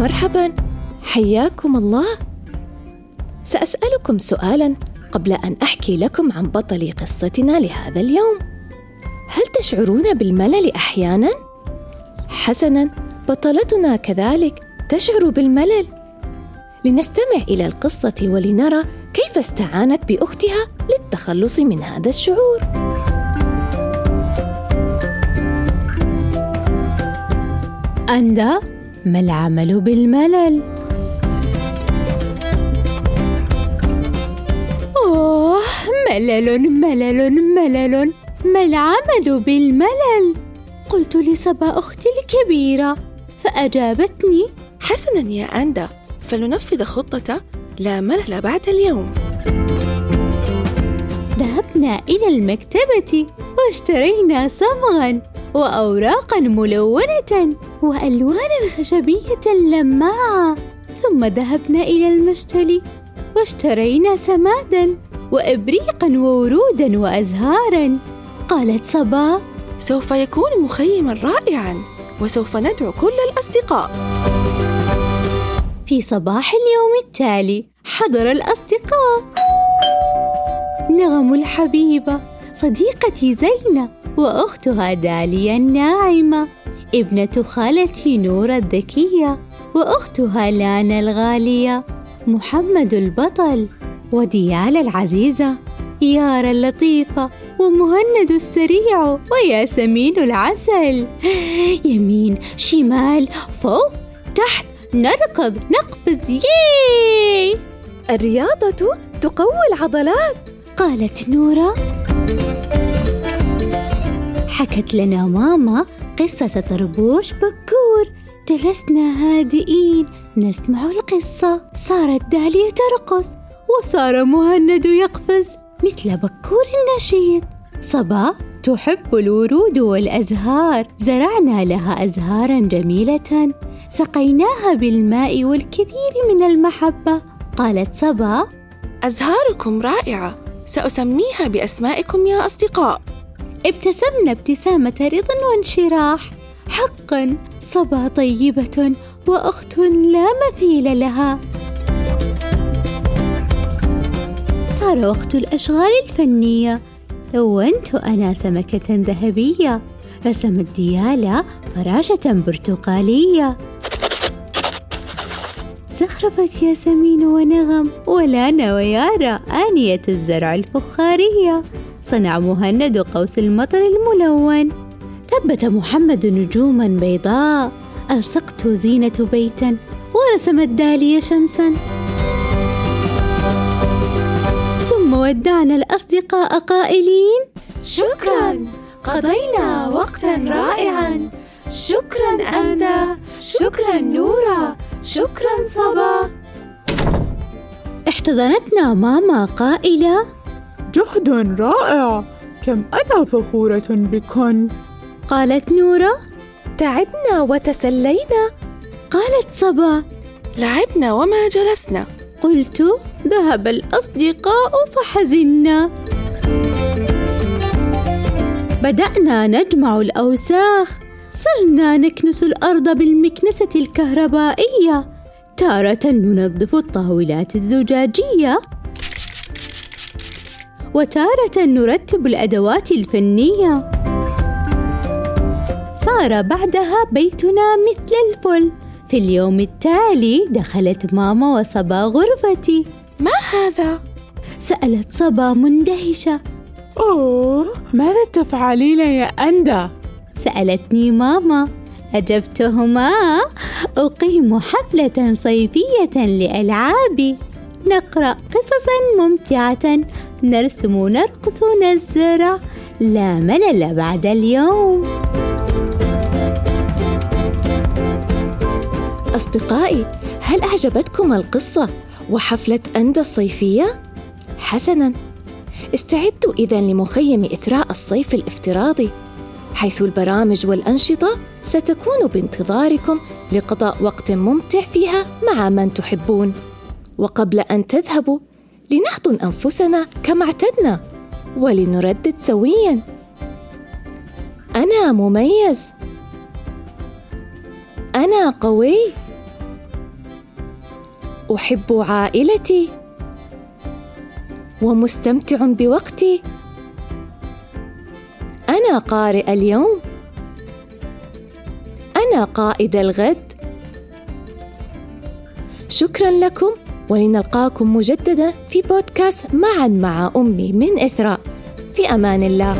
مرحبا حياكم الله. سأسألكم سؤالا قبل أن أحكي لكم عن بطل قصتنا لهذا اليوم. هل تشعرون بالملل أحيانا؟ حسنا بطلتنا كذلك تشعر بالملل. لنستمع إلى القصة ولنرى كيف استعانت بأختها للتخلص من هذا الشعور. أندا ما العمل بالملل؟ أوه ملل ملل ملل ما العمل بالملل؟ قلت لصبا أختي الكبيرة فأجابتني حسنا يا أندا فلننفذ خطة لا ملل بعد اليوم ذهبنا إلى المكتبة واشترينا صمغا وأوراقا ملونة وألوانا خشبية لماعة ثم ذهبنا إلى المشتل واشترينا سمادا وإبريقا وورودا وأزهارا. قالت صبا سوف يكون مخيما رائعا وسوف ندعو كل الأصدقاء. في صباح اليوم التالي حضر الأصدقاء. نغم الحبيبة صديقتي زينة وأختها داليا الناعمة ابنة خالتي نورة الذكية وأختها لانا الغالية محمد البطل وديال العزيزة يارا اللطيفة ومهند السريع وياسمين العسل. يمين شمال فوق تحت نركض نقفز ياي الرياضة تقوي العضلات. قالت نورة. حكت لنا ماما قصة طربوش بكور. جلسنا هادئين نسمع القصة. صارت دالية ترقص وصار مهند يقفز مثل بكور النشيط. صبا تحب الورود والأزهار. زرعنا لها أزهارا جميلة. سقيناها بالماء والكثير من المحبة. قالت صبا أزهاركم رائعة. سأسميها بأسمائكم يا أصدقاء. ابتسمنا ابتسامة رضا وانشراح. حقا صبا طيبة وأخت لا مثيل لها. صار وقت الأشغال الفنية. لونت أنا سمكة ذهبية. رسمت ديالا فراشة برتقالية. زخرفت ياسمين ونغم ولانا ويارا آنية الزرع الفخارية. صنع مهند قوس المطر الملون. ثبت محمد نجوما بيضاء. ألصقت زينة بيتا ورسمت دالية شمسا. ثم ودعنا الأصدقاء قائلين شكرا. قضينا وقتا رائعا. شكرا أندا شكرا نورا شكرا صبا. احتضنتنا ماما قائلة جهد رائع. كم أنا فخورة بكن. قالت نورة تعبنا وتسلينا. قالت صبا لعبنا وما جلسنا. قلت ذهب الأصدقاء فحزنا. بدأنا نجمع الأوساخ. صرنا نكنس الأرض بالمكنسة الكهربائية. تارة ننظف الطاولات الزجاجية. وتارة نرتب الأدوات الفنية. صار بعدها بيتنا مثل الفل. في اليوم التالي دخلت ماما وصبا غرفتي. ما هذا؟ سألت صبا مندهشة. أوه ماذا تفعلين يا أندا؟ سألتني ماما. أجبتهما أقيم حفلة صيفية لألعابي. نقرأ قصصا ممتعة. نرسم نرقص نزرع. لا ملل بعد اليوم. أصدقائي هل أعجبتكم القصة وحفلة أندا الصيفية؟ حسناً. استعدوا إذا لمخيم إثراء الصيف الافتراضي. حيث البرامج والأنشطة ستكون بانتظاركم لقضاء وقت ممتع فيها مع من تحبون. وقبل أن تذهبوا لنحضن أنفسنا كما اعتدنا ولنردد سويا. أنا مميز. أنا قوي. أحب عائلتي. ومستمتع بوقتي. أنا قارئ اليوم؟ أنا قائد الغد. شكرا لكم ولنلقاكم مجددا في بودكاست معا مع أمي من إثراء. في أمان الله.